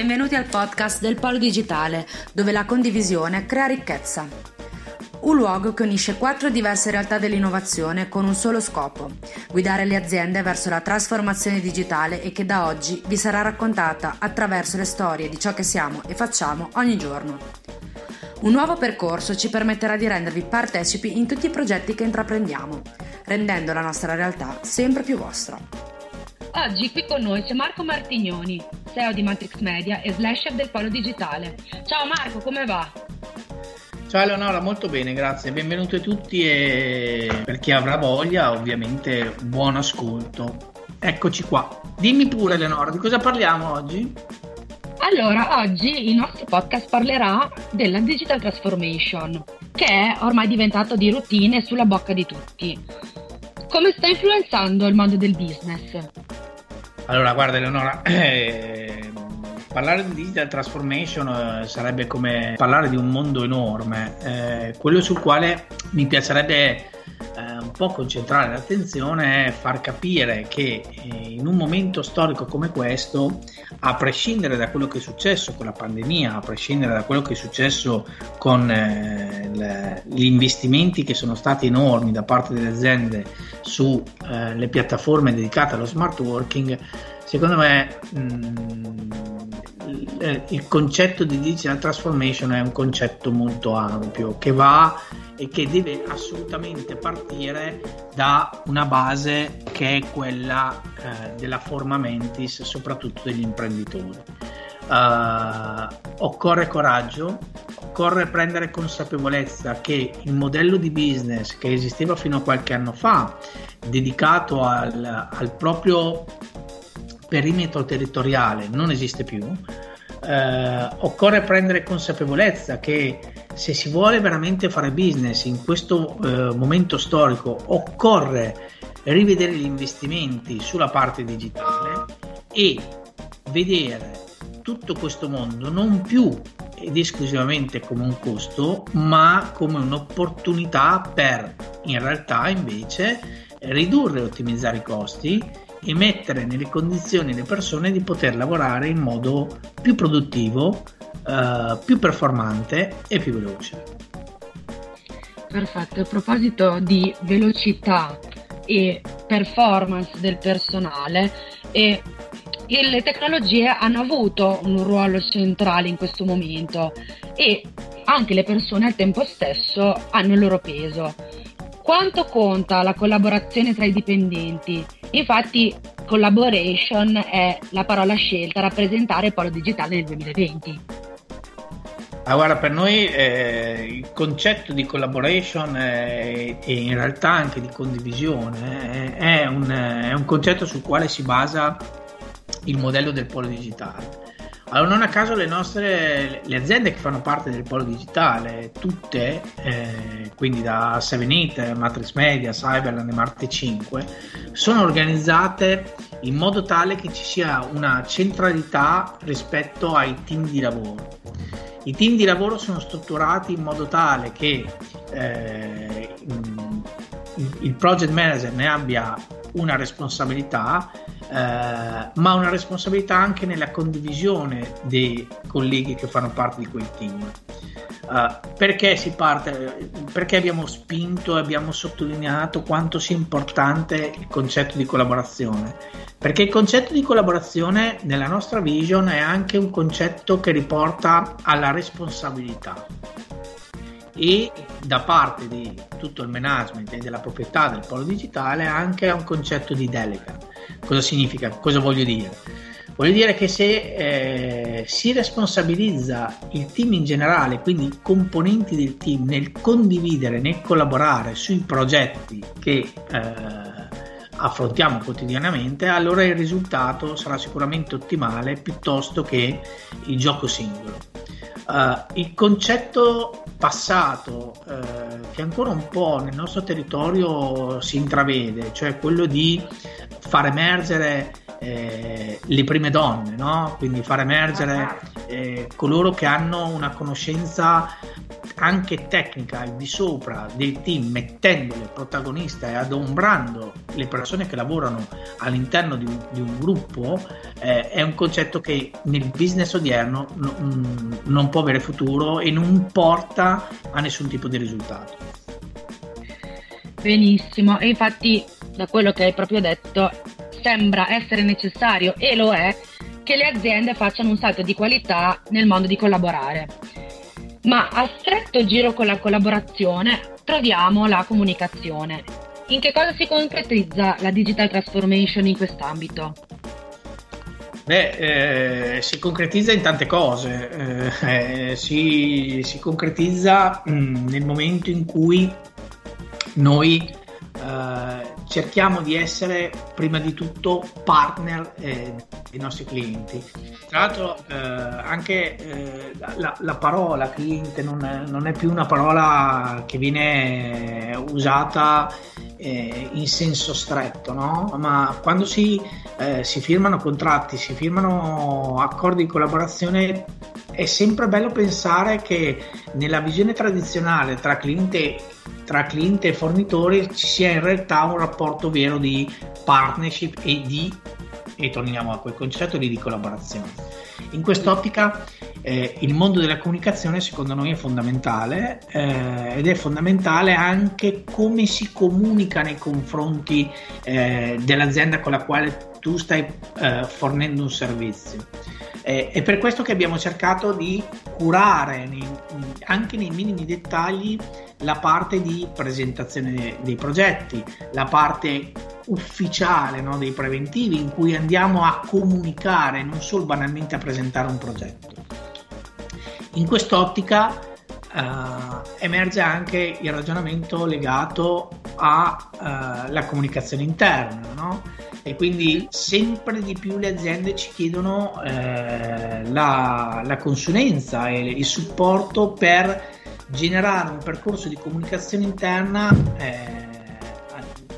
Benvenuti al podcast del Polo Digitale, dove la condivisione crea ricchezza. Un luogo che unisce quattro diverse realtà dell'innovazione con un solo scopo, guidare le aziende verso la trasformazione digitale e che da oggi vi sarà raccontata attraverso le storie di ciò che siamo e facciamo ogni giorno. Un nuovo percorso ci permetterà di rendervi partecipi in tutti i progetti che intraprendiamo, rendendo la nostra realtà sempre più vostra. Oggi qui con noi c'è Marco Martignoni, CEO di Matrix Media e slasher del Polo Digitale. Ciao Marco, come va? Ciao Eleonora, molto bene, grazie. Benvenuti a tutti e per chi avrà voglia, ovviamente, buon ascolto. Eccoci qua. Dimmi pure Eleonora, di cosa parliamo oggi? Allora, oggi il nostro podcast parlerà della digital transformation, che è ormai diventato di routine sulla bocca di tutti. Come sta influenzando il mondo del business? Allora, guarda Eleonora, eh, parlare di digital transformation eh, sarebbe come parlare di un mondo enorme, eh, quello sul quale mi piacerebbe eh, un po' concentrare l'attenzione è far capire che eh, in un momento storico come questo, a prescindere da quello che è successo con la pandemia, a prescindere da quello che è successo con eh, le, gli investimenti che sono stati enormi da parte delle aziende sulle eh, piattaforme dedicate allo smart working, secondo me mh, il concetto di digital transformation è un concetto molto ampio che va e che deve assolutamente partire da una base che è quella eh, della forma mentis, soprattutto degli imprenditori. Uh, occorre coraggio, occorre prendere consapevolezza che il modello di business che esisteva fino a qualche anno fa, dedicato al, al proprio perimetro territoriale, non esiste più. Uh, occorre prendere consapevolezza che se si vuole veramente fare business in questo uh, momento storico, occorre rivedere gli investimenti sulla parte digitale e vedere tutto questo mondo non più ed esclusivamente come un costo, ma come un'opportunità per in realtà invece ridurre e ottimizzare i costi e mettere nelle condizioni le persone di poter lavorare in modo più produttivo, eh, più performante e più veloce. Perfetto, a proposito di velocità e performance del personale, e le tecnologie hanno avuto un ruolo centrale in questo momento e anche le persone al tempo stesso hanno il loro peso. Quanto conta la collaborazione tra i dipendenti? Infatti, collaboration è la parola scelta a rappresentare il polo digitale nel 2020. Ah, guarda, per noi eh, il concetto di collaboration e in realtà anche di condivisione eh, è, un, è un concetto sul quale si basa il modello del polo digitale. Allora, non a caso le nostre le aziende che fanno parte del polo digitale, tutte, eh, quindi da 7 Matrix Media, Cyberland e Marte 5, sono organizzate in modo tale che ci sia una centralità rispetto ai team di lavoro. I team di lavoro sono strutturati in modo tale che eh, il project manager ne abbia una responsabilità, eh, ma una responsabilità anche nella condivisione dei colleghi che fanno parte di quel team. Uh, perché parte? Perché abbiamo spinto e abbiamo sottolineato quanto sia importante il concetto di collaborazione? Perché il concetto di collaborazione nella nostra vision è anche un concetto che riporta alla responsabilità e da parte di tutto il management e della proprietà del polo digitale anche a un concetto di delega. Cosa significa? Cosa voglio dire? Voglio dire che se eh, si responsabilizza il team in generale, quindi i componenti del team, nel condividere, nel collaborare sui progetti che eh, affrontiamo quotidianamente, allora il risultato sarà sicuramente ottimale piuttosto che il gioco singolo. Uh, il concetto passato uh, che ancora un po' nel nostro territorio si intravede, cioè quello di far emergere eh, le prime donne, no? quindi far emergere eh, coloro che hanno una conoscenza anche tecnica al di sopra del team, mettendole protagonista e adombrando le persone che lavorano all'interno di un, di un gruppo, eh, è un concetto che nel business odierno no, mm, non può avere futuro e non porta a nessun tipo di risultato. Benissimo, e infatti da quello che hai proprio detto sembra essere necessario e lo è che le aziende facciano un salto di qualità nel modo di collaborare. Ma a stretto giro con la collaborazione troviamo la comunicazione. In che cosa si concretizza la digital transformation in quest'ambito? Beh, eh, si concretizza in tante cose, eh, eh, si, si, concretizza mh, mm, nel momento in cui noi eh, cerchiamo di essere prima di tutto partner eh, dei nostri clienti. Tra l'altro eh, anche eh, la, la, parola cliente non è, non è, più una parola che viene usata eh, in senso stretto, no? ma quando si, eh, si firmano contratti, si firmano accordi di collaborazione è sempre bello pensare che nella visione tradizionale tra cliente, tra cliente e fornitore ci sia in realtà un rapporto vero di partnership e di e torniamo a quel concetto di, di collaborazione. In quest'ottica eh, il mondo della comunicazione secondo noi è fondamentale eh, ed è fondamentale anche come si comunica nei confronti eh, dell'azienda con la quale tu stai eh, fornendo un servizio. Eh, è per questo che abbiamo cercato di curare nei, anche nei minimi dettagli la parte di presentazione dei, dei progetti, la parte ufficiale no, dei preventivi in cui andiamo a comunicare, non solo banalmente a presentare un progetto. In quest'ottica uh, emerge anche il ragionamento legato alla uh, comunicazione interna, no? e quindi sempre di più le aziende ci chiedono eh, la, la, consulenza e il supporto per generare un percorso di comunicazione interna eh,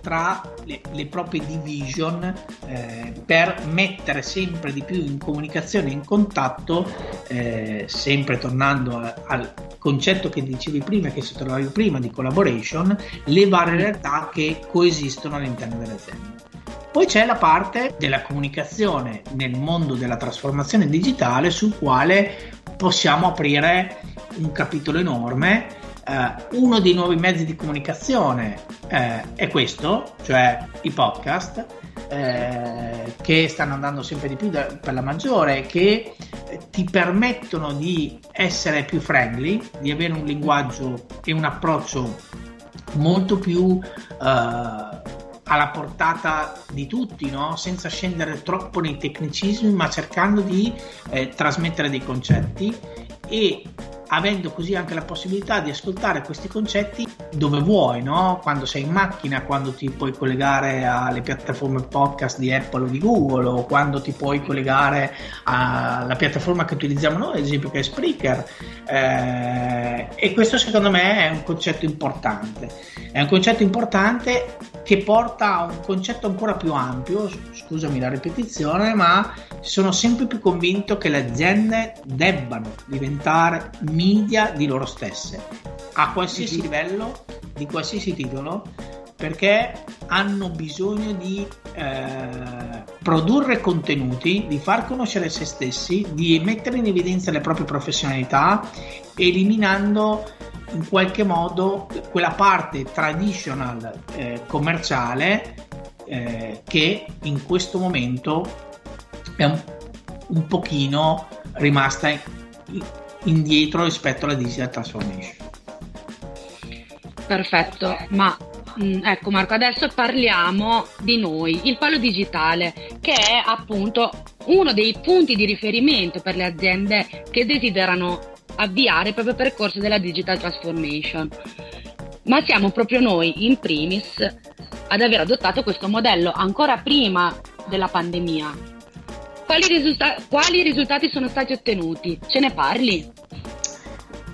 tra le, le, proprie division eh, per mettere sempre di più in comunicazione, in contatto, eh, sempre tornando a, al concetto che dicevi prima, che si trovava prima di collaboration, le varie realtà che coesistono all'interno dell'azienda. Poi c'è la parte della comunicazione nel mondo della trasformazione digitale sul quale possiamo aprire un capitolo enorme. Uh, uno dei nuovi mezzi di comunicazione uh, è questo, cioè i podcast, uh, che stanno andando sempre di più da, per la maggiore, che ti permettono di essere più friendly, di avere un linguaggio e un approccio molto più alla portata di tutti, no? senza scendere troppo nei tecnicismi, ma cercando di eh, trasmettere dei concetti e avendo così anche la possibilità di ascoltare questi concetti dove vuoi, no? quando sei in macchina, quando ti puoi collegare alle piattaforme podcast di Apple o di Google o quando ti puoi collegare alla piattaforma che utilizziamo noi, ad esempio che è Spreaker. Eh, e questo secondo me è un concetto importante. È un concetto importante che porta a un concetto ancora più ampio, scusami la ripetizione, ma sono sempre più convinto che le aziende debbano diventare media di loro stesse, a qualsiasi mm-hmm. livello, di qualsiasi titolo, perché hanno bisogno di eh, produrre contenuti, di far conoscere se stessi, di mettere in evidenza le proprie professionalità, eliminando in qualche modo quella parte traditional eh, commerciale eh, che in questo momento è un, un pochino rimasta indietro rispetto alla digital transformation. Perfetto, ma mm, ecco Marco, adesso parliamo di noi, il palo digitale, che è appunto uno dei punti di riferimento per le aziende che desiderano avviare il proprio percorso della digital transformation. Ma siamo proprio noi, in primis, ad aver adottato questo modello ancora prima della pandemia. Quali, risulta- quali risultati sono stati ottenuti? Ce ne parli?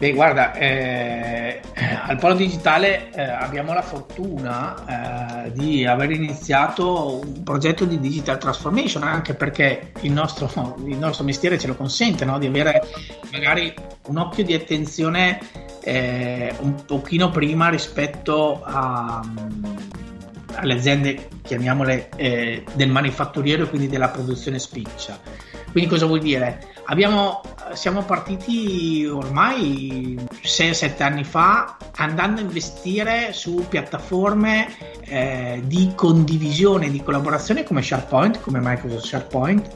Beh, guarda, eh, al Polo Digitale eh, abbiamo la fortuna eh, di aver iniziato un progetto di digital transformation, anche perché il nostro, il nostro mestiere ce lo consente, no? di avere magari un occhio di attenzione eh, un pochino prima rispetto a, alle aziende, chiamiamole, eh, del manifatturiero e quindi della produzione spiccia. Quindi cosa vuol dire? Abbiamo, siamo partiti ormai 6-7 anni fa andando a investire su piattaforme eh, di condivisione, di collaborazione come SharePoint, come Microsoft SharePoint.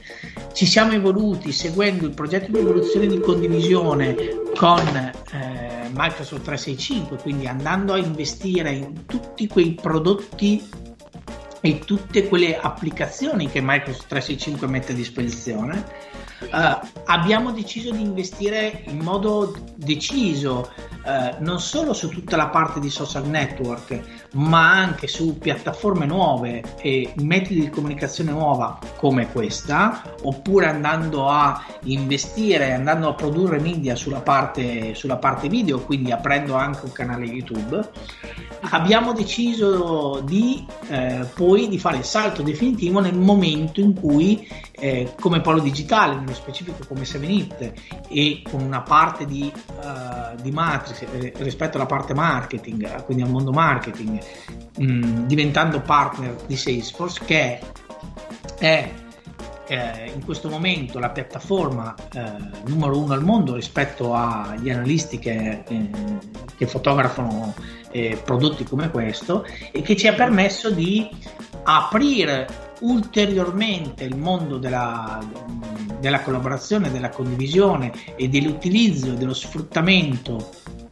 Ci siamo evoluti seguendo il progetto di evoluzione di condivisione con eh, Microsoft 365, quindi andando a investire in tutti quei prodotti e tutte quelle applicazioni che Microsoft 365 mette a disposizione Uh, abbiamo deciso di investire in modo deciso uh, non solo su tutta la parte di social network, ma anche su piattaforme nuove e metodi di comunicazione nuova come questa, oppure andando a investire, andando a produrre media sulla parte, sulla parte video, quindi aprendo anche un canale YouTube. Abbiamo deciso di eh, poi di fare il salto definitivo nel momento in cui eh, come polo digitale, nello specifico come 7it e con una parte di, uh, di Matrix eh, rispetto alla parte marketing, quindi al mondo marketing, mh, mm, diventando partner di Salesforce che è eh, in questo momento la piattaforma eh, numero uno al mondo rispetto agli analisti che, eh, che fotografano prodotti come questo e che ci ha permesso di aprire ulteriormente il mondo della, della collaborazione, della condivisione e dell'utilizzo e dello sfruttamento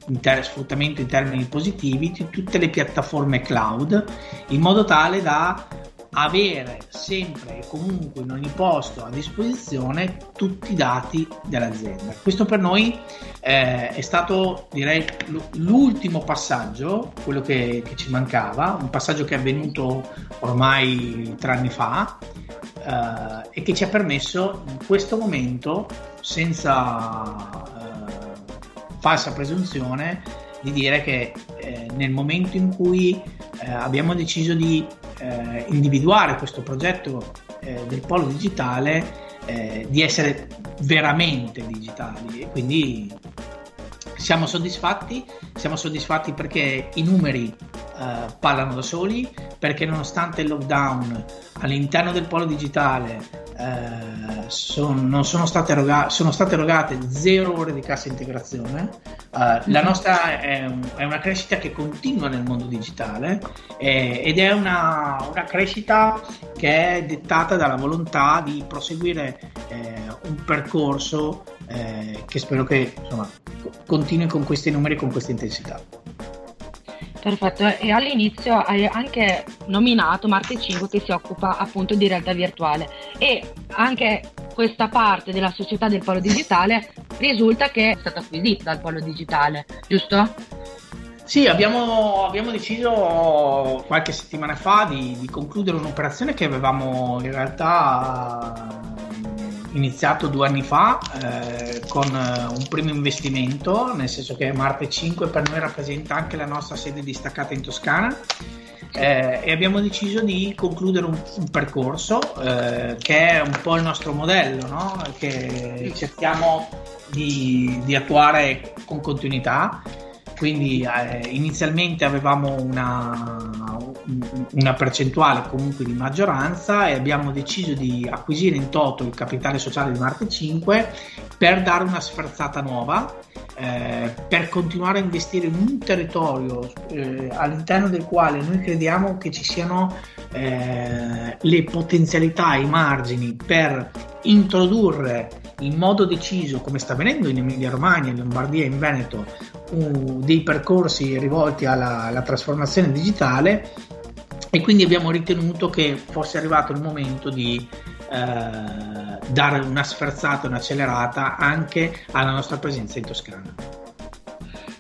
in, ter- sfruttamento in termini positivi di tutte le piattaforme cloud in modo tale da avere sempre e comunque in ogni posto a disposizione tutti i dati dell'azienda. Questo per noi eh, è stato direi l'ultimo passaggio, quello che, che, ci mancava, un passaggio che è avvenuto ormai tre anni fa eh, e che ci ha permesso in questo momento, senza eh, falsa presunzione, di dire che eh, nel momento in cui eh, abbiamo deciso di eh, individuare questo progetto eh, del polo digitale eh, di essere veramente digitali. E quindi siamo soddisfatti, siamo soddisfatti perché i numeri uh, parlano da soli, perché nonostante il lockdown all'interno del polo digitale eh, son, non sono state, eroga- sono state, erogate zero ore di cassa integrazione. Uh, la nostra è, un, è, una crescita che continua nel mondo digitale eh, ed è una, una, crescita che è dettata dalla volontà di proseguire eh, un percorso eh, che spero che insomma, continui con questi numeri e con questa intensità. Perfetto, e all'inizio hai anche nominato Marte 5 che si occupa appunto di realtà virtuale e anche questa parte della società del polo digitale risulta che è stata acquisita dal polo digitale, giusto? Sì, abbiamo, abbiamo deciso qualche settimana fa di, di concludere un'operazione che avevamo in realtà iniziato due anni fa eh, con eh, un primo investimento, nel senso che Marte 5 per noi rappresenta anche la nostra sede distaccata in Toscana. Eh, e abbiamo deciso di concludere un, un percorso eh, che è un po' il nostro modello, no? che cerchiamo di, di attuare con continuità quindi eh, inizialmente avevamo una, una, percentuale comunque di maggioranza e abbiamo deciso di acquisire in toto il capitale sociale di Marte 5 per dare una sferzata nuova eh, per continuare a investire in un territorio eh, all'interno del quale noi crediamo che ci siano eh, le potenzialità, i margini per introdurre in modo deciso, come sta avvenendo in Emilia Romagna, in Lombardia e in Veneto, uh, dei percorsi rivolti alla, alla trasformazione digitale e quindi abbiamo ritenuto che fosse arrivato il momento di eh, dare una sferzata, un'accelerata anche alla nostra presenza in Toscana.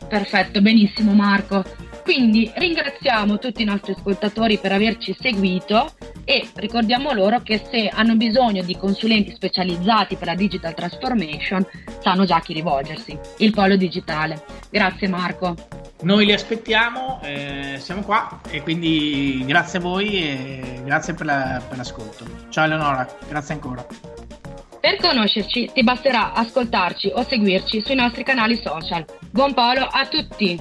Perfetto, benissimo Marco. Quindi ringraziamo tutti i nostri ascoltatori per averci seguito e ricordiamo loro che se hanno bisogno di consulenti specializzati per la digital transformation sanno già a chi rivolgersi, il polo digitale. Grazie Marco. Noi li aspettiamo, eh, siamo qua e quindi grazie a voi e grazie per, la, per l'ascolto. Ciao Eleonora, grazie ancora. Per conoscerci ti basterà ascoltarci o seguirci sui nostri canali social. Buon polo a tutti!